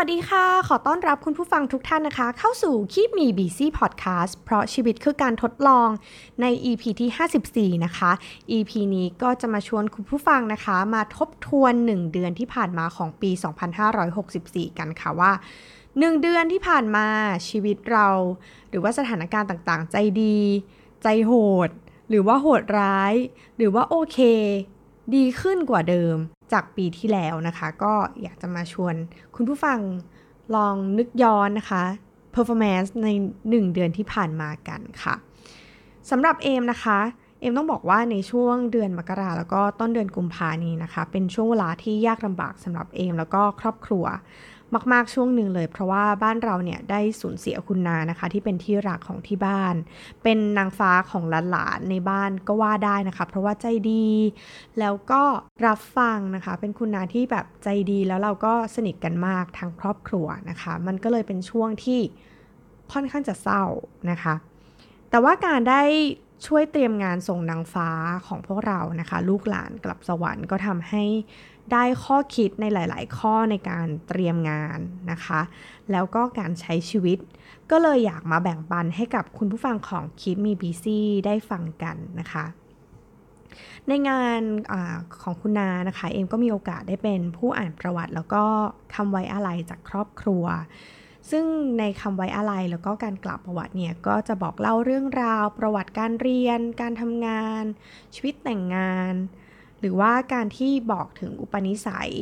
วัสดีค่ะ ขอต้อนรับคุณผู้ฟังทุกท่านนะคะ เข้าสู่คีบมี BC Podcast เพราะชีวิตคือการทดลองใน EP ที่ 54 นะคะ EP นี้ก็จะมาชวนคุณผู้ฟังนะคะ มาทบทวน 1 เดือนที่ผ่านมาของปี 2564 กันค่ะว่า 1 เดือนที่ผ่านมาชีวิตเรา หรือว่าสถานการณ์ต่างๆ ใจดี ใจโหด หรือว่าโหดร้าย หรือว่าโอเค ดีขึ้นกว่าเดิมจากปีที่แล้วนะคะ ก็อยากจะมาชวนคุณผู้ฟังลองนึกย้อนนะคะ performance ใน 1 เดือนที่ผ่านมากันค่ะสำหรับเอมนะคะ เอมต้องบอกว่าในช่วงเดือนมกราแล้วก็ต้นเดือนกุมภานี้นะคะ เป็นช่วงเวลาที่ยากลำบากสำหรับเอมแล้วก็ครอบครัว มาก ๆ ช่วงหนึ่งเลย เพราะว่าบ้านเราเนี่ยได้สูญเสียคุณนานะคะ ที่เป็นที่รักของที่บ้าน เป็นนางฟ้าของหลานๆในบ้านก็ว่าได้นะคะ เพราะว่าใจดี แล้วก็รับฟังนะคะ เป็นคุณนาที่แบบใจดีแล้วเราก็สนิทกันมากทางครอบครัวนะคะ มันก็เลยเป็นช่วงที่ค่อนข้างจะเศร้านะคะ แต่ว่าการได้ช่วยเตรียมงานส่งนางฟ้าของพวกเรานะคะ ลูกหลานกลับสวรรค์ก็ทำให้ ได้ข้อคิดในหลาย ๆ ข้อในการเตรียมงานนะคะ แล้วก็การใช้ชีวิต ก็เลยอยากมาแบ่งปันให้กับคุณผู้ฟังของคิดมีบีซีได้ฟังกันนะคะในงานอของคุณนานะคะ เอ็มก็มีโอกาสได้เป็นผู้อ่านประวัติ แล้วก็คำไว้อะไรจากครอบครัว ซึ่งในคำไว้อะไรแล้วก็การกล่าวประวัติเนี่ยก็จะบอกเล่าเรื่องราว ประวัติการเรียน การทำงาน ชีวิตแต่งงาน หรือว่าการที่บอกถึงอุปนิสัย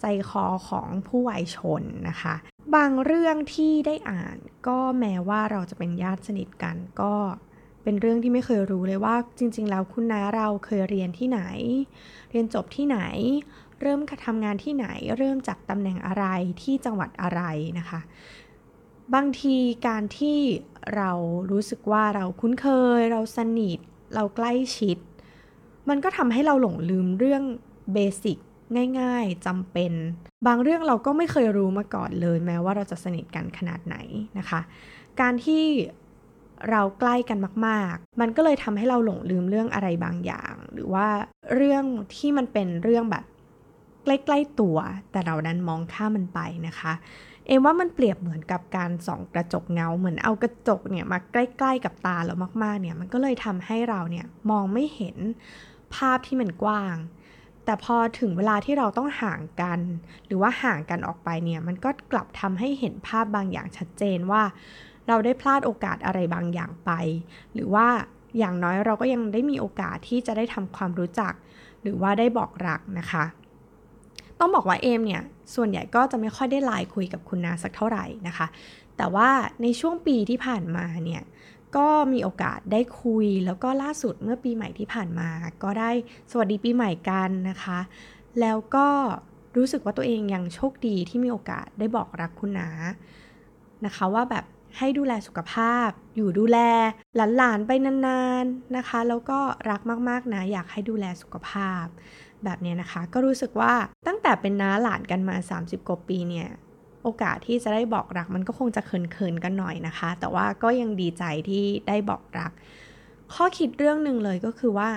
ใจคอของผู้วัยชนนะคะ บางเรื่องที่ได้อ่านก็แม้ว่าเราจะเป็นญาติสนิทกันก็เป็นเรื่องที่ไม่เคยรู้เลยว่าจริง ๆ แล้วคุณน้าเราเคยเรียนที่ไหน เรียนจบที่ไหน เริ่มทำงานที่ไหน เริ่มจากตำแหน่งอะไรที่จังหวัดอะไรนะคะ บางทีการที่เรารู้สึกว่าเราคุ้นเคย เราสนิท เราใกล้ชิด มันก็ทำให้เราหลงลืมเรื่องเบสิกง่ายๆจำเป็น บางเรื่องเราก็ไม่เคยรู้มาก่อนเลยแม้ว่าเราจะสนิทกันขนาดไหนนะคะ การที่เราใกล้กันมาก ๆ มันก็เลยทำให้เราหลงลืมเรื่องอะไรบางอย่าง หรือว่าเรื่องที่มันเป็นเรื่องแบบใกล้ๆตัว แต่เรานั้นมองข้ามมันไปนะคะ เอ็มว่ามันเปรียบเหมือนกับการส่องกระจกเงา เหมือนเอากระจกเนี่ยมาใกล้ ๆ กับตาเรามาก ๆ เนี่ย มันก็เลยทำให้เราเนี่ยมองไม่เห็น ภาพที่มันกว้าง แต่พอถึงเวลาที่เราต้องห่างกัน หรือว่าห่างกันออกไปเนี่ย มันก็กลับทำให้เห็นภาพบางอย่างชัดเจนว่า เราได้พลาดโอกาสอะไรบางอย่างไป หรือว่าอย่างน้อยเราก็ยังได้มีโอกาสที่จะได้ทำความรู้จัก หรือว่าได้บอกรักนะคะ ต้องบอกว่าเอมเนี่ย ส่วนใหญ่ก็จะไม่ค่อยได้ไลน์คุยกับคุณนาสักเท่าไหร่นะคะ แต่ว่าในช่วงปีที่ผ่านมาเนี่ย ก็มีโอกาสได้คุย แล้วก็ล่าสุดเมื่อปีใหม่ที่ผ่านมา ก็ได้สวัสดีปีใหม่กันนะคะ แล้วก็รู้สึกว่าตัวเองยังโชคดีที่มีโอกาสได้บอกรักคุณนานะคะว่าแบบให้ดูแลสุขภาพ อยู่ดูแลหลานๆไปนานๆนะคะ แล้วก็รักมากๆนะอยากให้ดูแลสุขภาพ แบบนี้นะคะ ก็รู้สึกว่าตั้งแต่เป็นน้าหลานกันมา 30 กว่าปีเนี่ย โอกาสที่จะได้บอกรักมันก็คงจะเขินๆกันหน่อยนะคะ แต่ว่าก็ยังดีใจที่ได้บอกรัก ข้อคิดเรื่องหนึ่งเลยก็คือว่า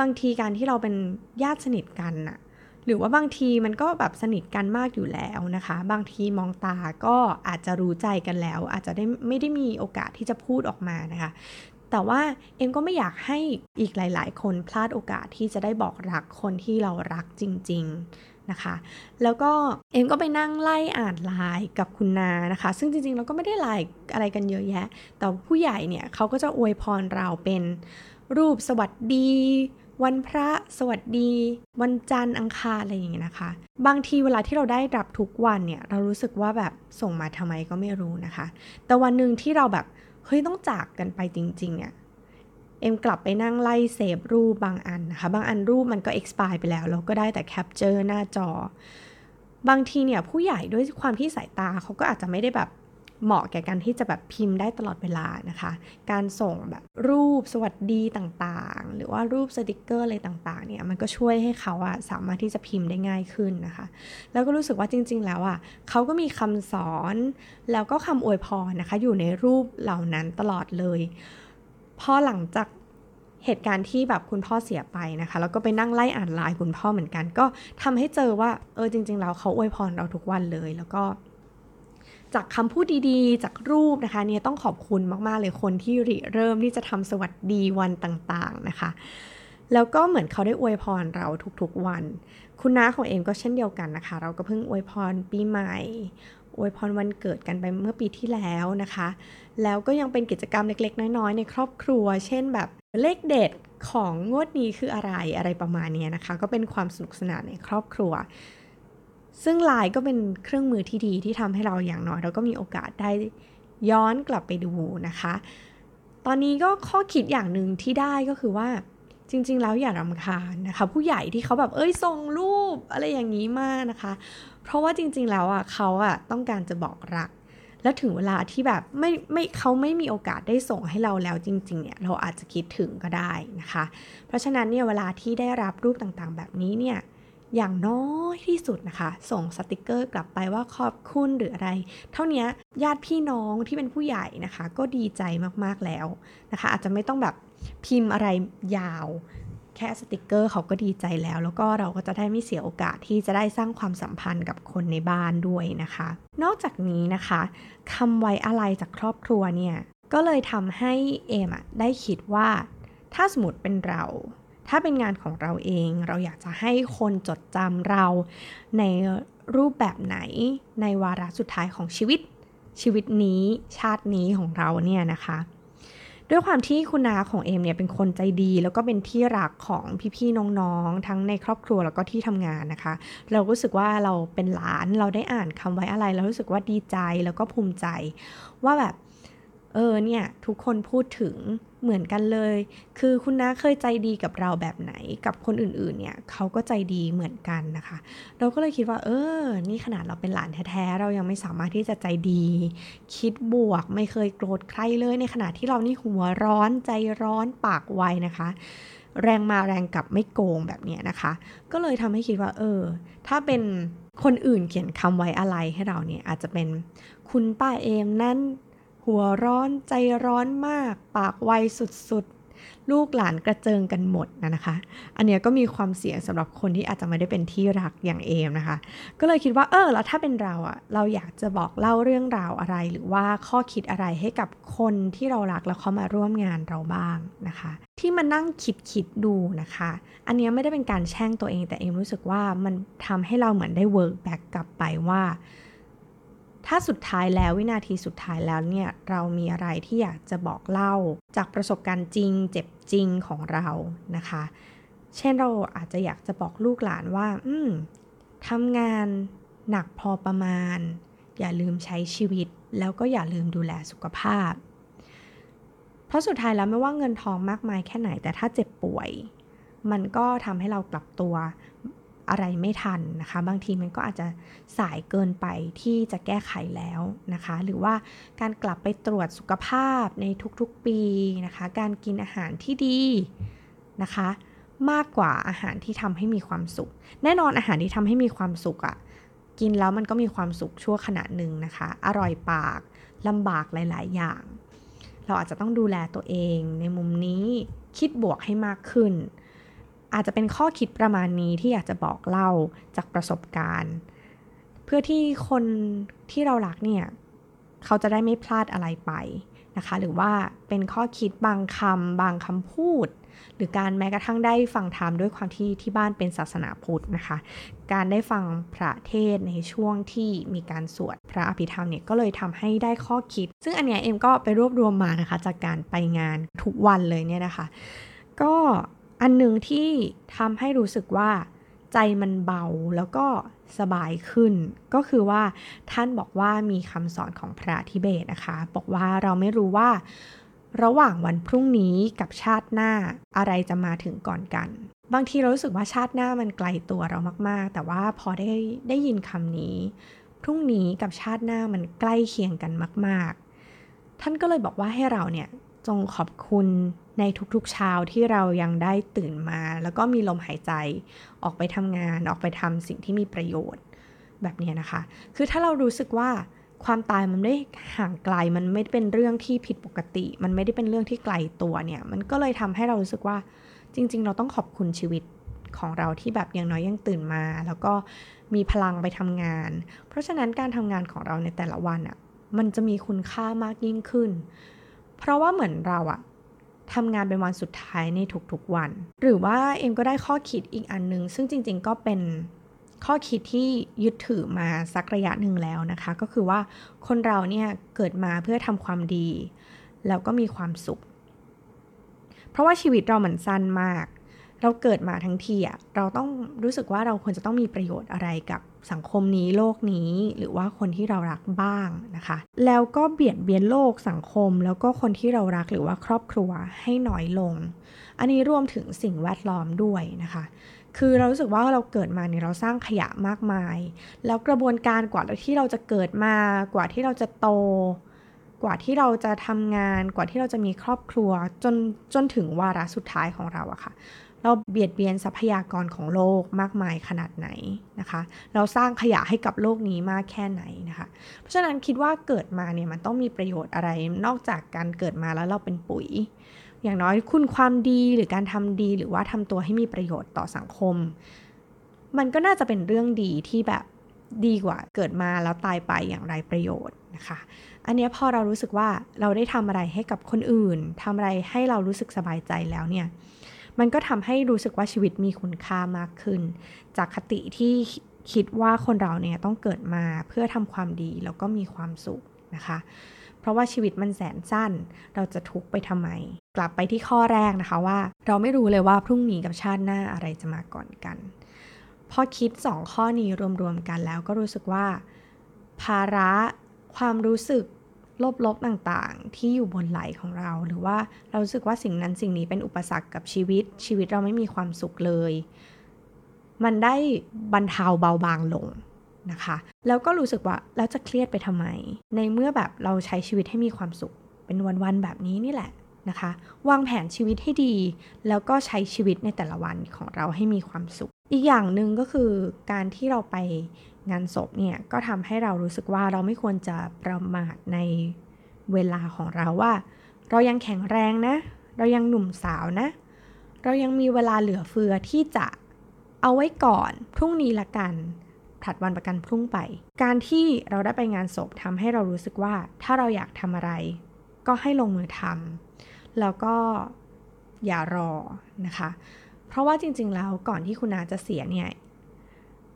บางทีการที่เราเป็นญาติสนิทกันน่ะหรือว่าบางทีมันก็แบบสนิทกันมากอยู่แล้วนะคะ บางทีมองตาก็อาจจะรู้ใจกันแล้ว อาจจะได้ไม่ได้มีโอกาสที่จะพูดออกมานะคะ แต่ว่าเอ็มก็ไม่อยากให้อีกหลาย ๆ คนพลาดโอกาสที่จะได้บอกรักคนที่เรารักจริง ๆ นะคะ แล้วก็เอ็มก็ไปนั่งไล่อ่านไลน์กับคุณนานะคะ ซึ่งจริงๆเราก็ไม่ได้ไลน์อะไรกันเยอะแยะ แต่ผู้ใหญ่เนี่ยเขาก็จะอวยพรเราเป็นรูปสวัสดี วันพระสวัสดี วันจันทร์อังคารอะไรอย่างเงี้ยนะคะ บางทีเวลาที่เราได้รับทุกวันเนี่ยเรารู้สึกว่าแบบส่งมาทำไมก็ไม่รู้นะคะ แต่วันหนึ่งที่เราแบบเฮ้ยต้องจากกันไปจริงๆเนี่ย เอมกลับไปนั่งไล่ save รูปบางอันนะคะ บางอันรูปมันก็ expire ไปแล้ว เราก็ได้แต่ capture หน้าจอ บางทีเนี่ยผู้ใหญ่ด้วยความที่สายตาเขาก็อาจจะไม่ได้แบบเหมาะแก่การที่จะแบบพิมพ์ได้ตลอดเวลานะคะ การส่งแบบรูปสวัสดีต่างๆ หรือว่ารูปสติกเกอร์อะไรต่างๆ เนี่ย มันก็ช่วยให้เขาอะสามารถที่จะพิมพ์ได้ง่ายขึ้นนะคะ แล้วก็รู้สึกว่าจริง ๆ แล้วอะเขาก็มีคำสอน แล้วก็คำอวยพรนะคะ อยู่ในรูปเหล่านั้นตลอดเลย พอหลังจากเหตุการณ์ที่แบบคุณพ่อเสียไปนะคะ แล้วก็ไปนั่งไล่อ่านไลน์คุณพ่อเหมือนกัน ก็ทำให้เจอว่าเออจริง ๆ แล้วเขาอวยพรเราทุกวันเลย แล้วก็ จากคำพูดดีๆ จากรูปนะคะ เนี่ยต้องขอบคุณมากๆเลยคนที่ริเริ่มที่จะทำสวัสดีวันต่างๆนะคะ แล้วก็เหมือนเขาได้อวยพรเราทุกๆวัน คุณน้าของเอมก็เช่นเดียวกันนะคะ เราก็เพิ่งอวยพรปีใหม่ อวยพรวันเกิดกันไปเมื่อปีที่แล้วนะคะ แล้วก็ยังเป็นกิจกรรมเล็กๆ น้อยๆ ในครอบครัว เช่นแบบเลขเด็ดของงวดนี้คืออะไรอะไรประมาณนี้นะคะ ก็เป็นความสนุกสนานในครอบครัว ซึ่งไลน์ก็เป็นเครื่องมือที่ดีที่ทำให้เราอย่างน้อย เราก็มีโอกาสได้ย้อนกลับไปดูนะคะ ตอนนี้ก็ข้อคิดอย่างหนึ่งที่ได้ก็คือว่า จริง ๆ แล้วอย่ารำคาญนะคะ ผู้ใหญ่ที่เขาแบบเอ้ยส่งรูปอะไรอย่างนี้มากนะคะ เพราะว่าจริง ๆ แล้วอะเขาอะต้องการจะบอกรัก แล้วถึงเวลาที่แบบไม่ไม่เขาไม่มีโอกาสได้ส่งให้เราแล้วจริง ๆ เนี่ยเราอาจจะคิดถึงก็ได้นะคะ เพราะฉะนั้นเนี่ยเวลาที่ได้รับรูปต่างๆ แบบนี้เนี่ยอย่างน้อยที่สุดนะคะ ส่งสติกเกอร์กลับไปว่าขอบคุณหรืออะไร เท่านี้ญาติพี่น้องที่เป็นผู้ใหญ่นะคะ ก็ดีใจมากๆแล้วนะคะ อาจจะไม่ต้องแบบ พิมพ์อะไรยาว แค่สติกเกอร์เขาก็ดีใจแล้ว แล้วก็เราก็จะได้ไม่เสียโอกาสที่จะได้สร้างความสัมพันธ์กับคนในบ้านด้วยนะคะ นอกจากนี้นะคะคำไว้อะไรจากครอบครัวเนี่ยก็เลยทำให้เอมอได้คิดว่า ถ้าสมมติเป็นเรา ถ้าเป็นงานของเราเอง เราอยากจะให้คนจดจำเราในรูปแบบไหนในวาระสุดท้ายของชีวิตชีวิตนี้ชาตินี้ของเราเนี่ยนะคะ ด้วยความที่คุณนาของเอมเนี่ยเป็นคนใจดี แล้วก็เป็นที่รักของพี่ๆน้องๆ ทั้งในครอบครัวแล้วก็ที่ทำงานนะคะ เรารู้สึกว่าเราเป็นหลานเราได้อ่านคำไว้อะไร เรารู้สึกว่าดีใจแล้วก็ภูมิใจ ว่าแบบ เออเนี่ยทุกคนพูดถึงเหมือนกันเลย คือคุณน้าเคยใจดีกับเราแบบไหนกับคนอื่นๆเนี่ยเขาก็ใจดีเหมือนกันนะคะ เราก็เลยคิดว่า เออ นี่ขนาดเราเป็นหลานแท้ๆเรายังไม่สามารถที่จะใจดี คิดบวกไม่เคยโกรธใครเลย ในขณะที่เรานี่หัวร้อนใจร้อนปากไวนะคะ แรงมาแรงกลับไม่โกงแบบนี้นะคะ ก็เลยทำให้คิดว่า เออ ถ้าเป็นคนอื่นเขียนคำไว้อะไรให้เราเนี่ยอาจจะเป็นคุณป้าเอมนั่น หัวร้อนใจร้อนมาก ปากไวสุดๆ ลูกหลานกระเจิงกันหมดนะนะคะ อันเนี้ยก็มีความเสี่ยงสำหรับคนที่อาจจะไม่ได้เป็นที่รักอย่างเอมนะคะ ก็เลยคิดว่าเออแล้วถ้าเป็นเราอะเราอยากจะบอกเล่าเรื่องราวอะไร หรือว่าข้อคิดอะไรให้กับคนที่เรารักแล้วเขามาร่วมงานเราบ้างนะคะ ที่มานั่งคิดคิดดูนะคะ อันนี้ไม่ได้เป็นการแช่งตัวเองแต่เอมรู้สึกว่ามันทำให้เราเหมือนได้ work back กลับไปว่า ถ้าสุดท้ายแล้ววินาทีสุดท้ายแล้วเนี่ยเรามีอะไรที่อยากจะบอกเล่า จากประสบการณ์จริง เจ็บจริงของเรานะคะ เช่นเราอาจจะอยากจะบอกลูกหลานว่า อืมทำงานหนักพอประมาณ อย่าลืมใช้ชีวิต แล้วก็อย่าลืมดูแลสุขภาพ เพราะสุดท้ายแล้วไม่ว่าเงินทองมากมายแค่ไหนแต่ถ้าเจ็บป่วย มันก็ทำให้เรากลับตัว อะไรไม่ทันนะคะ บางทีมันก็อาจจะสายเกินไปที่จะแก้ไขแล้วนะคะ หรือว่าการกลับไปตรวจสุขภาพในทุกๆปีนะคะ การกินอาหารที่ดีนะคะ มากกว่าอาหารที่ทำให้มีความสุข แน่นอนอาหารที่ทำให้มีความสุขอะ่ะกินแล้วมันก็มีความสุขชั่วขณะหนึ่งนะคะ อร่อยปากลำบากหลาย ๆ อย่าง เราอาจจะต้องดูแลตัวเองในมุมนี้คิดบวกให้มากขึ้น อาจจะเป็นข้อคิดประมาณนี้ที่อยากจะบอกเล่าจากประสบการณ์ เพื่อที่คนที่เรารักเนี่ย เขาจะได้ไม่พลาดอะไรไปนะคะ หรือว่าเป็นข้อคิดบางคำบางคำพูด หรือการแม้กระทั่งได้ฟังธรรมด้วยความที่ที่บ้านเป็นศาสนาพุทธนะคะ การได้ฟังพระเทศในช่วงที่มีการสวดพระอภิธรรมเนี่ยก็เลยทำให้ได้ข้อคิด ซึ่งอันเนี้ยเอ็มก็ไปรวบรวมมานะคะ จากการไปงานทุกวันเลยเนี่ยนะคะ ก็ อันหนึ่งที่ทำให้รู้สึกว่าใจมันเบาแล้วก็สบายขึ้น ก็คือว่าท่านบอกว่ามีคำสอนของพระทิเบตนะคะ บอกว่าเราไม่รู้ว่า ระหว่างวันพรุ่งนี้กับชาติหน้าอะไรจะมาถึงก่อนกัน บางทีเรารู้สึกว่าชาติหน้ามันไกลตัวเรามาก ๆ แต่ว่าพอได้ได้ยินคำนี้ พรุ่งนี้กับชาติหน้ามันใกล้เคียงกันมาก ๆ ท่านก็เลยบอกว่าให้เราเนี่ย จงขอบคุณในทุกๆเช้าที่เรายังได้ตื่นมา แล้วก็มีลมหายใจออกไปทำงานออกไปทำสิ่งที่มีประโยชน์แบบนี้นะคะ คือถ้าเรารู้สึกว่าความตายมันไม่ห่างไกลมันไม่เป็นเรื่องที่ผิดปกติ มันไม่ได้เป็นเรื่องที่ไกลตัวเนี่ย มันก็เลยทำให้เรารู้สึกว่าจริง ๆ เราต้องขอบคุณชีวิตของเราที่แบบอย่างน้อยยังตื่นมา แล้วก็มีพลังไปทำงาน เพราะฉะนั้นการทำงานของเราในแต่ละวันอะ่ะมันจะมีคุณค่ามากยิ่งขึ้น เพราะว่าเหมือนเราอะทำงานเป็นวันสุดท้ายในทุกๆวัน หรือว่าเอ็มก็ได้ข้อคิดอีกอันหนึ่งซึ่งจริงๆก็เป็นข้อคิดที่ยึดถือมาสักระยะหนึ่งแล้วนะคะ ก็คือว่าคนเราเนี่ยเกิดมาเพื่อทำความดี แล้วก็มีความสุข เพราะว่าชีวิตเราเหมือนสั้นมาก เราเกิดมาทั้งทีอะเราต้องรู้สึกว่าเราควรจะต้องมีประโยชน์อะไรกับสังคมนี้โลกนี้ หรือว่าคนที่เรารักบ้างนะคะ แล้วก็เบียดเบียนโลกสังคม แล้วก็คนที่เรารักหรือว่าครอบครัวให้น้อยลง อันนี้รวมถึงสิ่งแวดล้อมด้วยนะคะ คือเรารู้สึกว่าเราเกิดมาเนี่ยเราสร้างขยะมากมาย แล้วกระบวนการกว่าที่เราจะเกิดมากว่าที่เราจะโตกว่าที่เราจะทำงานกว่าที่เราจะมีครอบครัวจนจนถึงวาระสุดท้ายของเราอะค่ะ เราเบียดเบียนทรัพยากรของโลกมากมายขนาดไหนนะคะ เราสร้างขยะให้กับโลกนี้มากแค่ไหนนะคะ เพราะฉะนั้นคิดว่าเกิดมาเนี่ยมันต้องมีประโยชน์อะไร นอกจากการเกิดมาแล้วเราเป็นปุ๋ย อย่างน้อยคุณความดีหรือการทำดีหรือว่าทำตัวให้มีประโยชน์ต่อสังคม มันก็น่าจะเป็นเรื่องดีที่แบบดีกว่าเกิดมาแล้วตายไปอย่างไรประโยชน์นะคะ อันนี้พอเรารู้สึกว่าเราได้ทำอะไรให้กับคนอื่นทำอะไรให้เรารู้สึกสบายใจแล้วเนี่ย มันก็ทำให้รู้สึกว่าชีวิตมีคุณค่ามากขึ้น จากคติที่คิดว่าคนเราเนี่ยต้องเกิดมาเพื่อทำความดีแล้วก็มีความสุขนะคะ เพราะว่าชีวิตมันแสนสั้น เราจะทุกข์ไปทำไม กลับไปที่ข้อแรกนะคะว่า เราไม่รู้เลยว่าพรุ่งนี้กับชาติหน้าอะไรจะมาก่อนกัน พอคิดสองข้อนี้รวมๆกันแล้วก็รู้สึกว่า ภาระ ความรู้สึก ลบๆต่างๆ ที่อยู่บนไหลของเรา หรือว่าเรารู้สึกว่าสิ่งนั้นสิ่งนี้เป็นอุปสรรคกับชีวิต ชีวิตเราไม่มีความสุขเลย มันได้บรรเทาเบาบางลงนะคะ แล้วก็รู้สึกว่าแล้วจะเครียดไปทำไม ในเมื่อแบบเราใช้ชีวิตให้มีความสุข เป็นวันๆแบบนี้นี่แหละนะคะ วางแผนชีวิตให้ดี แล้วก็ใช้ชีวิตในแต่ละวันของเราให้มีความสุข อีกอย่างหนึ่งก็คือการที่เราไป งานศพเนี่ยก็ทำให้เรารู้สึกว่าเราไม่ควรจะประมาทในเวลาของเราว่า เรายังแข็งแรงนะ เรายังหนุ่มสาวนะ เรายังมีเวลาเหลือเฟือที่จะเอาไว้ก่อนพรุ่งนี้ละกันถัดวันประกันพรุ่งไป การที่เราได้ไปงานศพทำให้เรารู้สึกว่าถ้าเราอยากทำอะไร ก็ให้ลงมือทำแล้วก็อย่ารอนะคะ เพราะว่าจริงๆแล้วก่อนที่คุณนาจะเสียเนี่ย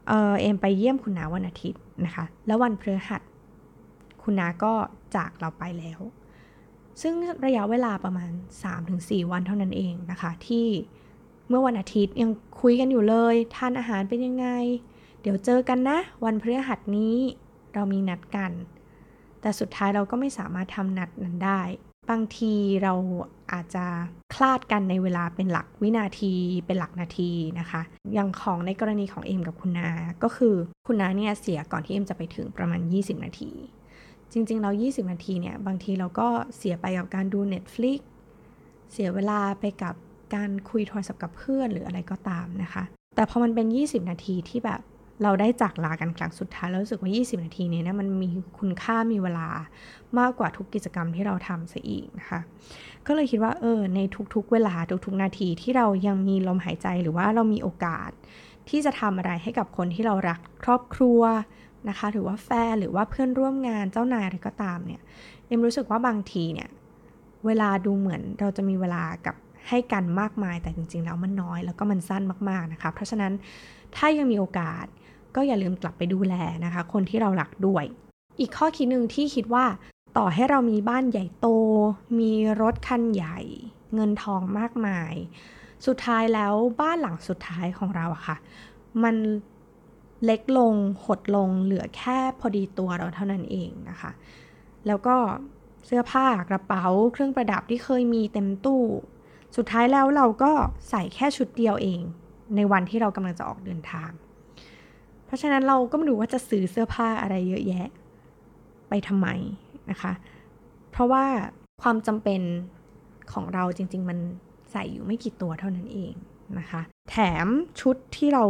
เออเอมไปเยี่ยมคุณนาวันอาทิตย์นะคะ แล้ววันพฤหัส คุณนาก็จากเราไปแล้ว ซึ่งระยะเวลาประมาณ 3-4 วันเท่านั้นเองนะคะ ที่เมื่อวันอาทิตย์ยังคุยกันอยู่เลย ทานอาหารเป็นยังไง เดี๋ยวเจอกันนะ วันพฤหัสนี้เรามีนัดกัน แต่สุดท้ายเราก็ไม่สามารถทำนัดนั้นได้ บางทีเราอาจจะคลาดกันในเวลาเป็นหลักวินาทีเป็นหลักนาทีนะคะ อย่างของในกรณีของเอ็มกับคุณนา ก็คือคุณนาเนี่ยเสียก่อนที่เอ็มจะไปถึงประมาณ 20 นาที จริงๆ เรา 20 นาทีเนี่ย บางทีเราก็เสียไปกับการดู Netflix เสียเวลาไปกับการคุยโทรศัพท์กับเพื่อนหรืออะไรก็ตามนะคะ แต่พอมันเป็น 20 นาทีที่แบบ เราได้จากลากันครั้งสุดท้ายแล้วรู้สึกว่า 20 นาทีนี้นะมันมีคุณค่ามีเวลามากกว่าทุกกิจกรรมที่เราทำซะอีกนะคะ ก็เลยคิดว่าเออในทุกๆ เวลาทุกๆ นาทีที่เรายังมีลมหายใจหรือว่าเรามีโอกาส ที่จะทำอะไรให้กับคนที่เรารักครอบครัวนะคะหรือว่าแฟนหรือว่าเพื่อนร่วมงานเจ้านายอะไรก็ตามเนี่ยเอ็มรู้สึกว่าบางทีเนี่ยเวลาดูเหมือนเราจะมีเวลากับให้กันมากมายแต่จริงๆแล้วมันน้อยแล้วก็มันสั้นมากๆนะคะเพราะฉะนั้นถ้ายังมีโอกาส ก็อย่าลืมกลับไปดูแลนะคะ คนที่เรารักด้วย อีกข้อคิดหนึ่งที่คิดว่าต่อให้เรามีบ้านใหญ่โต มีรถคันใหญ่ เงินทองมากมาย สุดท้ายแล้วบ้านหลังสุดท้ายของเราอะค่ะ มันเล็กลงหดลงเหลือแค่พอดีตัวเราเท่านั้นเองนะคะ แล้วก็เสื้อผ้ากระเป๋าเครื่องประดับที่เคยมีเต็มตู้ สุดท้ายแล้วเราก็ใส่แค่ชุดเดียวเอง ในวันที่เรากำลังจะออกเดินทาง ราะฉะนั้นเราก็ไม่รู้ว่าจะซื้อเสื้อผ้าอะไรเยอะแยะ ไปทำไมนะคะ เพราะว่าความจำเป็นของเราจริง ๆ มันใส่อยู่ไม่กี่ตัวเท่านั้นเองนะคะ แถมชุดที่เรา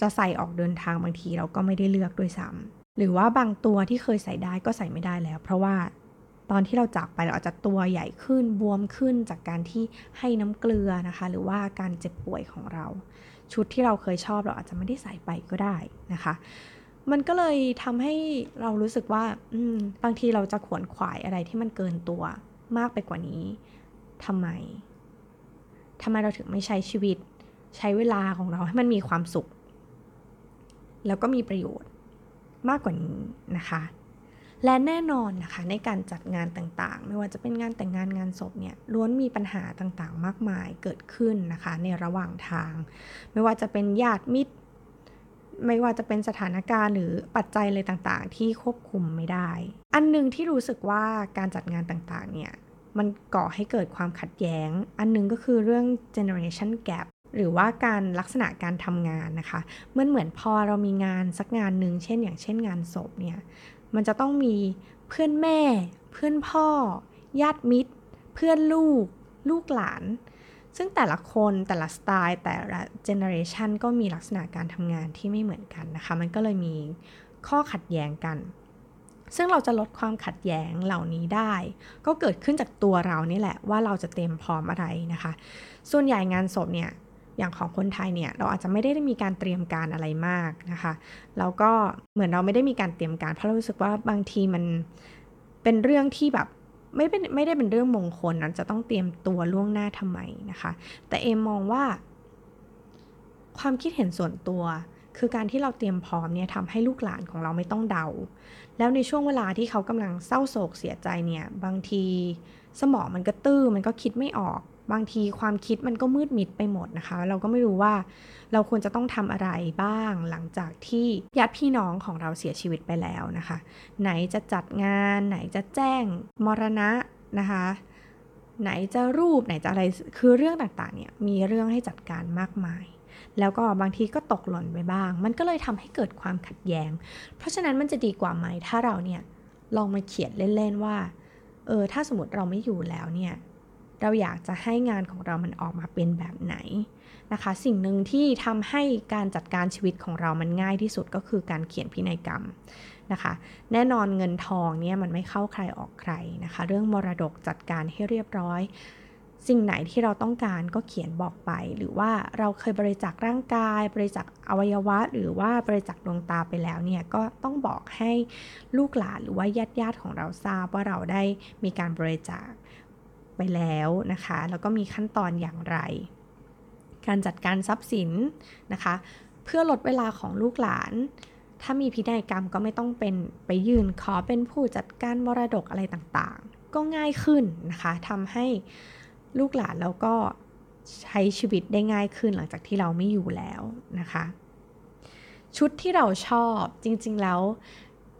จะใส่ออกเดินทางบางทีเราก็ไม่ได้เลือกด้วยซ้ำหรือว่าบางตัวที่เคยใส่ได้ก็ใส่ไม่ได้แล้ว เพราะว่าตอนที่เราจากไปเราอาจจะตัวใหญ่ขึ้นบวมขึ้นจากการที่ให้น้ำเกลือนะคะ หรือว่าการเจ็บป่วยของเรา ชุดที่เราเคยชอบเราอาจจะไม่ได้ใส่ไปก็ได้นะคะ มันก็เลยทำให้เรารู้สึกว่าอืบางทีเราจะขวนขวายอะไรที่มันเกินตัวมากไปกว่านี้ทำไมทำไมเราถึงไม่ใช้ชีวิต ใช้เวลาของเราให้มันมีความสุข แล้วก็มีประโยชน์มากกว่านี้นะคะ และแน่นอนนะคะในการจัดงานต่างๆ ไม่ว่าจะเป็นงานแต่งงานงานศพเนี่ยล้วนมีปัญหาต่างๆ มากมายเกิดขึ้นนะคะในระหว่างทาง ไม่ว่าจะเป็นญาติมิตร ไม่ว่าจะเป็นสถานการณ์หรือปัจจัยอะไรต่างๆ ที่ควบคุมไม่ได้ อันหนึ่งที่รู้สึกว่าการจัดงานต่างๆเนี่ยมันก่อให้เกิดความขัดแย้ง อันหนึงก็คือเรื่อง generation gap หรือว่าการลักษณะการทำงานนะคะเมื่อเหมือนพอเรามีงานสักงานหนึ่งเช่น อย่างเช่นงานศพเนี่ย มันจะต้องมีเพื่อนแม่ เพื่อนพ่อ ญาติมิตร เพื่อนลูก ลูกหลาน ซึ่งแต่ละคนแต่ละสไตล์แต่ละเจเนอเรชันก็มีลักษณะการทำงานที่ไม่เหมือนกันนะคะ มันก็เลยมีข้อขัดแย้งกัน ซึ่งเราจะลดความขัดแย้งเหล่านี้ได้ ก็เกิดขึ้นจากตัวเรานี่แหละว่าเราจะเตรียมพร้อมอะไรนะคะ ส่วนใหญ่งานศพเนี่ย อย่างของคนไทยเนี่ยเราอาจจะไม่ได้มีการเตรียมการอะไรมากนะคะแล้วก็เหมือนเราไม่ได้มีการเตรียมการ เพราะเรารู้สึกว่าบางทีมันเป็นเรื่องที่แบบไม่เป็นไม่ได้เป็นเรื่องมงคลนั้นจะต้องเตรียมตัวล่วงหน้าทำไมนะคะ แต่เอมมองว่า ความคิดเห็นส่วนตัว คือการที่เราเตรียมพร้อมเนี่ยทำให้ลูกหลานของเราไม่ต้องเดา แล้วในช่วงเวลาที่เขากำลังเศร้าโศกเสียใจเนี่ย บางทีสมองมันก็ตื้อมันก็คิดไม่ออก บางทีความคิดมันก็มืดมิดไปหมดนะคะ เราก็ไม่รู้ว่าเราควรจะต้องทำอะไรบ้างหลังจากที่ญาติพี่น้องของเราเสียชีวิตไปแล้วนะคะ ไหนจะจัดงานไหนจะแจ้งมรณะนะคะ ไหนจะรูปไหนจะอะไรคือเรื่องต่างๆเนี่ยมีเรื่องให้จัดการมากมายแล้วก็บางทีก็ตกหล่นไปบ้าง มันก็เลยทำให้เกิดความขัดแย้ง เพราะฉะนั้นมันจะดีกว่าไหม ถ้าเราเนี่ยลองมาเขียนเล่นๆว่า เออ ถ้าสมมติเราไม่อยู่แล้วเนี่ย เราอยากจะให้งานของเรามันออกมาเป็นแบบไหนนะคะ สิ่งหนึ่งที่ทำให้การจัดการชีวิตของเรามันง่ายที่สุดก็คือการเขียนพินัยกรรมนะคะ แน่นอนเงินทองเนี่ยมันไม่เข้าใครออกใครนะคะ เรื่องมรดกจัดการให้เรียบร้อย สิ่งไหนที่เราต้องการก็เขียนบอกไป หรือว่าเราเคยบริจาคร่างกาย บริจาคอวัยวะ หรือว่าบริจาคดวงตาไปแล้วเนี่ยก็ต้องบอกให้ลูกหลานหรือว่าญาติญาติของเราทราบว่าเราได้มีการบริจาค ไปแล้วนะคะ แล้วก็มีขั้นตอนอย่างไร การจัดการทรัพย์สินนะคะ เพื่อลดเวลาของลูกหลาน ถ้ามีพินัยกรรมก็ไม่ต้องเป็นไปยืนขอเป็นผู้จัดการมรดกอะไรต่างๆ ก็ง่ายขึ้นนะคะทำให้ลูกหลานแล้วก็ใช้ชีวิตได้ง่ายขึ้นหลังจากที่เราไม่อยู่แล้วนะคะ ชุดที่เราชอบจริงๆแล้ว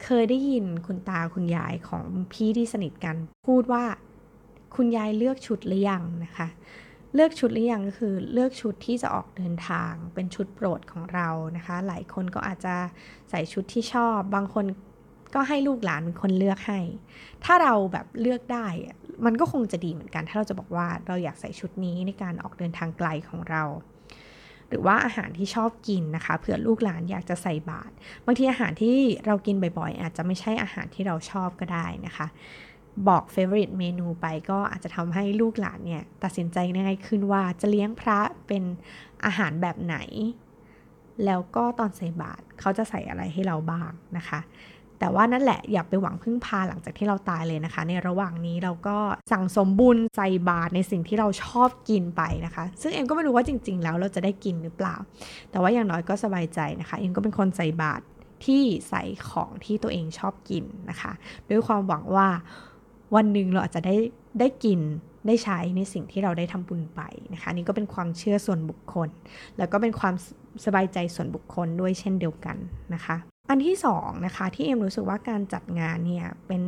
เคยได้ยินคุณตาคุณยายของพี่ที่สนิทกันพูดว่า คุณยายเลือกชุดหรือยังนะคะ เลือกชุดหรือยังก็คือเลือกชุดที่จะออกเดินทาง เป็นชุดโปรดของเรานะคะ หลายคนก็อาจจะใส่ชุดที่ชอบ บางคนก็ให้ลูกหลานเป็นคนเลือกให้ ถ้าเราแบบเลือกได้ มันก็คงจะดีเหมือนกัน ถ้าเราจะบอกว่าเราอยากใส่ชุดนี้ในการออกเดินทางไกลของเรา หรือว่าอาหารที่ชอบกินนะคะ เผื่อลูกหลานอยากจะใส่บาตร บางทีอาหารที่เรากินบ่อยๆ อาจจะไม่ใช่อาหารที่เราชอบก็ได้นะคะ บอก favorite เมนูไปก็อาจจะทำให้ลูกหลานเนี่ยตัดสินใจง่ายขึ้นว่าจะเลี้ยงพระเป็นอาหารแบบไหน แล้วก็ตอนใส่บาตรเขาจะใส่อะไรให้เราบ้างนะคะ แต่ว่านั่นแหละอย่าไปหวังพึ่งพาหลังจากที่เราตายเลยนะคะ ในระหว่างนี้เราก็สั่งสมบุญใส่บาตรในสิ่งที่เราชอบกินไปนะคะ ซึ่งเอ็มก็ไม่รู้ว่าจริง ๆ แล้วเราจะได้กินหรือเปล่า แต่ว่าอย่างน้อยก็สบายใจนะคะ เอ็มก็เป็นคนใส่บาตรที่ใส่ของที่ตัวเองชอบกินนะคะ ด้วยความหวังว่า วันหนึ่งเราอาจจะได้ได้กินได้ใช้ในสิ่งที่เราได้ทำบุญไปนะคะนี่ก็เป็นความเชื่อส่วนบุคคล แล้วก็เป็นความสบายใจส่วนบุคคลด้วยเช่นเดียวกันนะคะ อันที่สองนะคะที่เอ็มรู้สึกว่าการจัดงานเนี่ยเป็น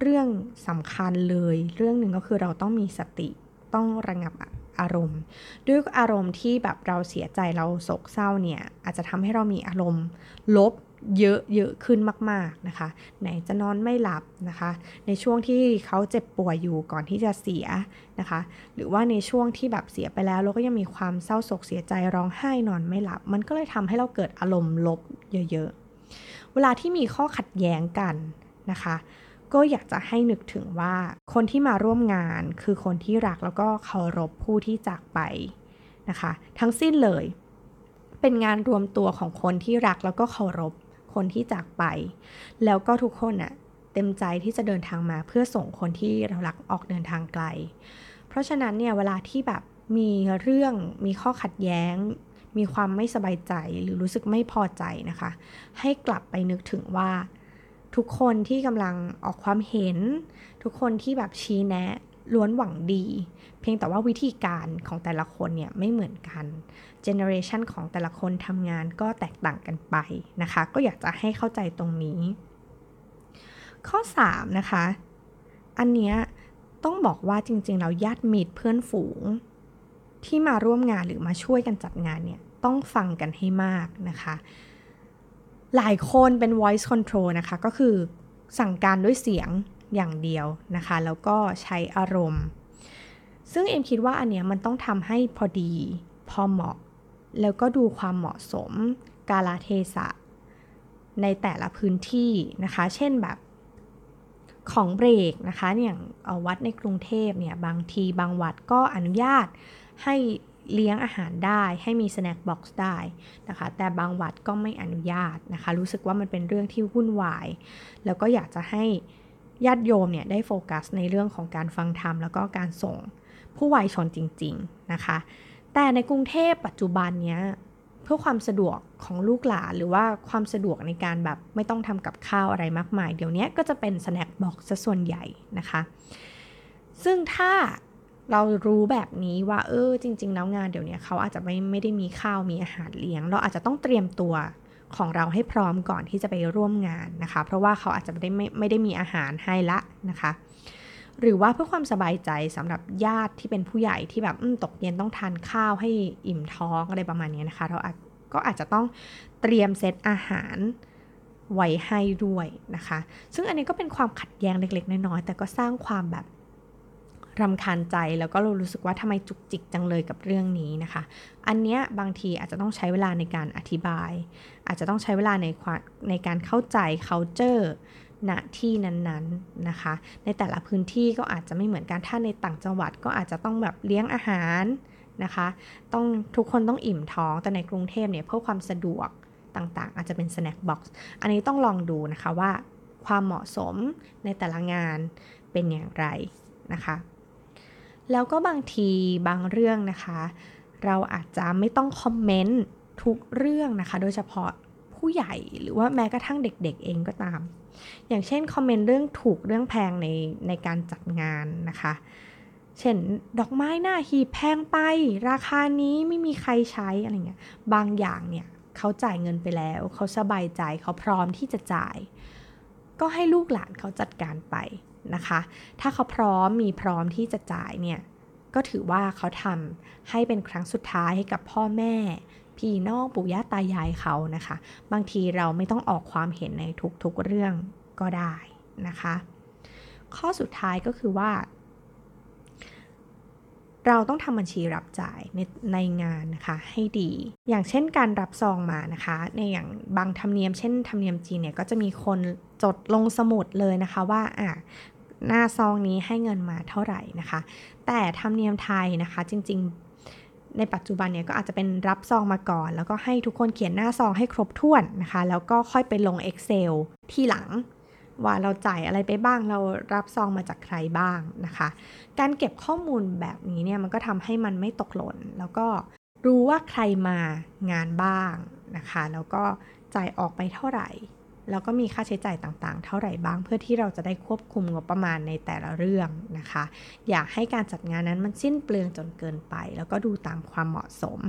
เรื่องสำคัญเลย เรื่องหนึ่งก็คือเราต้องมีสติต้องระงับอารมณ์ ด้วยอารมณ์ที่แบบเราเสียใจเราโศกเศร้าเนี่ยอาจจะทำให้เรามีอารมณ์ลบ เยอะเยอะขึ้นมาก ๆนะคะ ไหนจะนอนไม่หลับนะคะ ในช่วงที่เขาเจ็บป่วยอยู่ก่อนที่จะเสียนะคะ หรือว่าในช่วงที่แบบเสียไปแล้วเราก็ยังมีความเศร้าโศกเสียใจร้องไห้นอนไม่หลับ มันก็เลยทำให้เราเกิดอารมณ์ลบเยอะๆ เวลาที่มีข้อขัดแย้งกันนะคะ ก็อยากจะให้นึกถึงว่าคนที่มาร่วมงานคือคนที่รักแล้วก็เคารพผู้ที่จากไปนะคะ ทั้งสิ้นเลย เป็นงานรวมตัวของคนที่รักแล้วก็เคารพ คนที่จากไป แล้วก็ทุกคนน่ะเต็มใจที่จะเดินทางมาเพื่อส่งคนที่เรารักออกเดินทางไกล เพราะฉะนั้นเนี่ยเวลาที่แบบมีเรื่องมีข้อขัดแย้ง มีความไม่สบายใจหรือรู้สึกไม่พอใจนะคะ ให้กลับไปนึกถึงว่า ทุกคนที่กำลังออกความเห็น ทุกคนที่แบบชี้แนะล้วนหวังดี เพียงแต่ว่าวิธีการของแต่ละคนเนี่ยไม่เหมือนกัน เจเนอเรชันของแต่ละคนทำงานก็แตกต่างกันไปนะคะ ก็อยากจะให้เข้าใจตรงนี้ ข้อ 3 นะคะ อันเนี้ยต้องบอกว่าจริงๆเราญาติมิตรเพื่อนฝูง ที่มาร่วมงานหรือมาช่วยกันจัดงานเนี่ยต้องฟังกันให้มากนะคะ หลายคนเป็น voice control นะคะ ก็คือสั่งการด้วยเสียงอย่างเดียวนะคะ แล้วก็ใช้อารมณ์ ซึ่งเอ็มคิดว่าอันเนี้ยมันต้องทำให้พอดี พอเหมาะ แล้วก็ดูความเหมาะสมกาลเทศะ ในแต่ละพื้นที่นะคะ เช่นแบบของเบรกนะคะอย่างวัดในกรุงเทพเนี่ยบางทีบางวัดก็อนุญาตให้เลี้ยงอาหารได้ให้มี snack box ได้นะคะ แต่บางวัดก็ไม่อนุญาตนะคะ รู้สึกว่ามันเป็นเรื่องที่วุ่นวาย แล้วก็อยากจะให้ญาติโยมเนี่ยได้โฟกัสในเรื่องของการฟังธรรมแล้วก็การส่งผู้วายชนม์จริง ๆ นะคะ แต่ในกรุงเทพปัจจุบันเนี้ยเพื่อความสะดวกของลูกหลานหรือว่าความสะดวกในการแบบไม่ต้องทำกับข้าวอะไรมากมาย เดี๋ยวนี้ก็จะเป็น snack box ซะส่วนใหญ่นะคะ ซึ่งถ้าเรารู้แบบนี้ว่าเออจริง ๆ แล้วงานเดี๋ยวนี้เขาอาจจะไม่ไม่ได้มีข้าวมีอาหารเลี้ยง เราอาจจะต้องเตรียมตัวของเราให้พร้อมก่อนที่จะไปร่วมงานนะคะ เพราะว่าเขาอาจจะไม่ได้ไม่ไม่ได้มีอาหารให้ละนะคะ หรือว่าเพื่อความสบายใจสำหรับญาติที่เป็นผู้ใหญ่ที่แบบตกเย็นต้องทานข้าวให้อิ่มท้องอะไรประมาณนี้นะคะ เราก็อาจจะต้องเตรียมเซตอาหารไว้ให้ด้วยนะคะ ซึ่งอันนี้ก็เป็นความขัดแย้งเล็ก ๆ น้อยๆแต่ก็สร้างความแบบรำคาญใจแล้วก็เรารู้สึกว่าทำไมจุกจิกจังเลยกับเรื่องนี้นะคะ อันเนี้ยบางทีอาจจะต้องใช้เวลาในการอธิบาย อาจจะต้องใช้เวลาในในการเข้าใจ culture ณที่นั้นๆนะคะ ในแต่ละพื้นที่ก็อาจจะไม่เหมือนกัน ถ้าในต่างจังหวัดก็อาจจะต้องแบบเลี้ยงอาหารนะคะ ต้องทุกคนต้องอิ่มท้อง แต่ในกรุงเทพเนี่ยเพื่อความสะดวกต่างๆ อาจจะเป็น snack box อันนี้ต้องลองดูนะคะว่าความเหมาะสมในแต่ละงานเป็นอย่างไรนะคะ แล้วก็บางทีบางเรื่องนะคะ เราอาจจะไม่ต้องคอมเมนต์ทุกเรื่องนะคะ โดยเฉพาะผู้ใหญ่หรือว่าแม้กระทั่งเด็กๆเองก็ตาม อย่างเช่นคอมเมนต์เรื่องถูกเรื่องแพงในในการจัดงานนะคะ เช่นดอกไม้หน้าหีบแพงไป ราคานี้ไม่มีใครใช้อะไรเงี้ย บางอย่างเนี่ยเขาจ่ายเงินไปแล้ว เขาสบายใจเขาพร้อมที่จะจ่าย ก็ให้ลูกหลานเขาจัดการไปนะคะ ถ้าเขาพร้อมมีพร้อมที่จะจ่ายเนี่ยก็ถือว่าเขาทำให้เป็นครั้งสุดท้ายให้กับพ่อแม่ พี่น้องปู่ย่าตายายเขานะคะ บางทีเราไม่ต้องออกความเห็นในทุกๆเรื่องก็ได้นะคะ ข้อสุดท้ายก็คือว่า เราต้องทำบัญชีรับจ่ายในในงานนะคะให้ดี อย่างเช่นการรับซองมานะคะ ในอย่างบางธรรมเนียมเช่นธรรมเนียมจีนเนี่ยก็จะมีคนจดลงสมุดเลยนะคะว่าอะหน้าซองนี้ให้เงินมาเท่าไหร่นะคะ แต่ธรรมเนียมไทยนะคะจริงๆ ในปัจจุบันเนี่ยก็อาจจะเป็นรับซองมาก่อน แล้วก็ให้ทุกคนเขียนหน้าซองให้ครบถ้วนนะคะ แล้วก็ค่อยไปลง Excel ที่หลัง ว่าเราจ่ายอะไรไปบ้างเรารับซองมาจากใครบ้างนะคะ การเก็บข้อมูลแบบนี้เนี่ยมันก็ทำให้มันไม่ตกหล่น แล้วก็รู้ว่าใครมางานบ้างนะคะ แล้วก็จ่ายออกไปเท่าไหร่ แล้วก็มีค่าใช้จ่ายต่างๆ เท่าไหร่บ้าง เพื่อที่เราจะได้ควบคุมงบประมาณในแต่ละเรื่องนะคะ อยากให้การจัดงานนั้นมันสิ้นเปลืองจนเกินไป แล้วก็ดูตามความเหมาะสม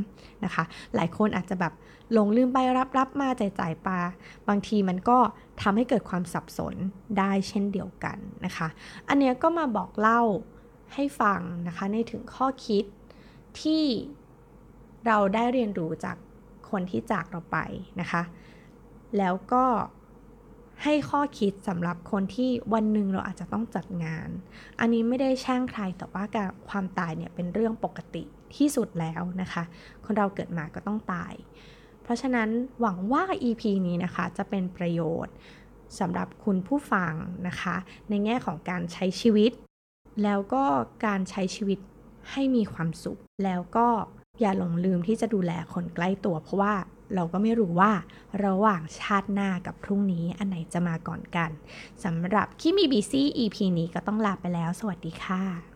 นะคะ หลายคนอาจจะแบบหลงลืมไปรับรับมาจ่ายจ่ายปาบางทีมันก็ทำให้เกิดความสับสนได้เช่นเดียวกันนะคะ อันเนี้ยก็มาบอกเล่าให้ฟังนะคะในถึงข้อคิดที่เราได้เรียนรู้จากคนที่จากเราไปนะคะ แล้วก็ ให้ข้อคิดสำหรับคนที่วันหนึ่งเราอาจจะต้องจัดงาน อันนี้ไม่ได้แช่งใครแต่ว่าการความตายเนี่ยเป็นเรื่องปกติที่สุดแล้วนะคะ คนเราเกิดมาก็ต้องตาย เพราะฉะนั้นหวังว่า EP นี้นะคะจะเป็นประโยชน์สำหรับคุณผู้ฟังนะคะ ในแง่ของการใช้ชีวิต แล้วก็การใช้ชีวิตให้มีความสุข แล้วก็อย่าหลงลืมที่จะดูแลคนใกล้ตัวเพราะว่า เราก็ไม่รู้ว่าระหว่างชาติหน้ากับพรุ่งนี้อันไหนจะมาก่อนกันสำหรับคิมีบีซี่ EP นี้ก็ต้องลาไปแล้ว สวัสดีค่ะ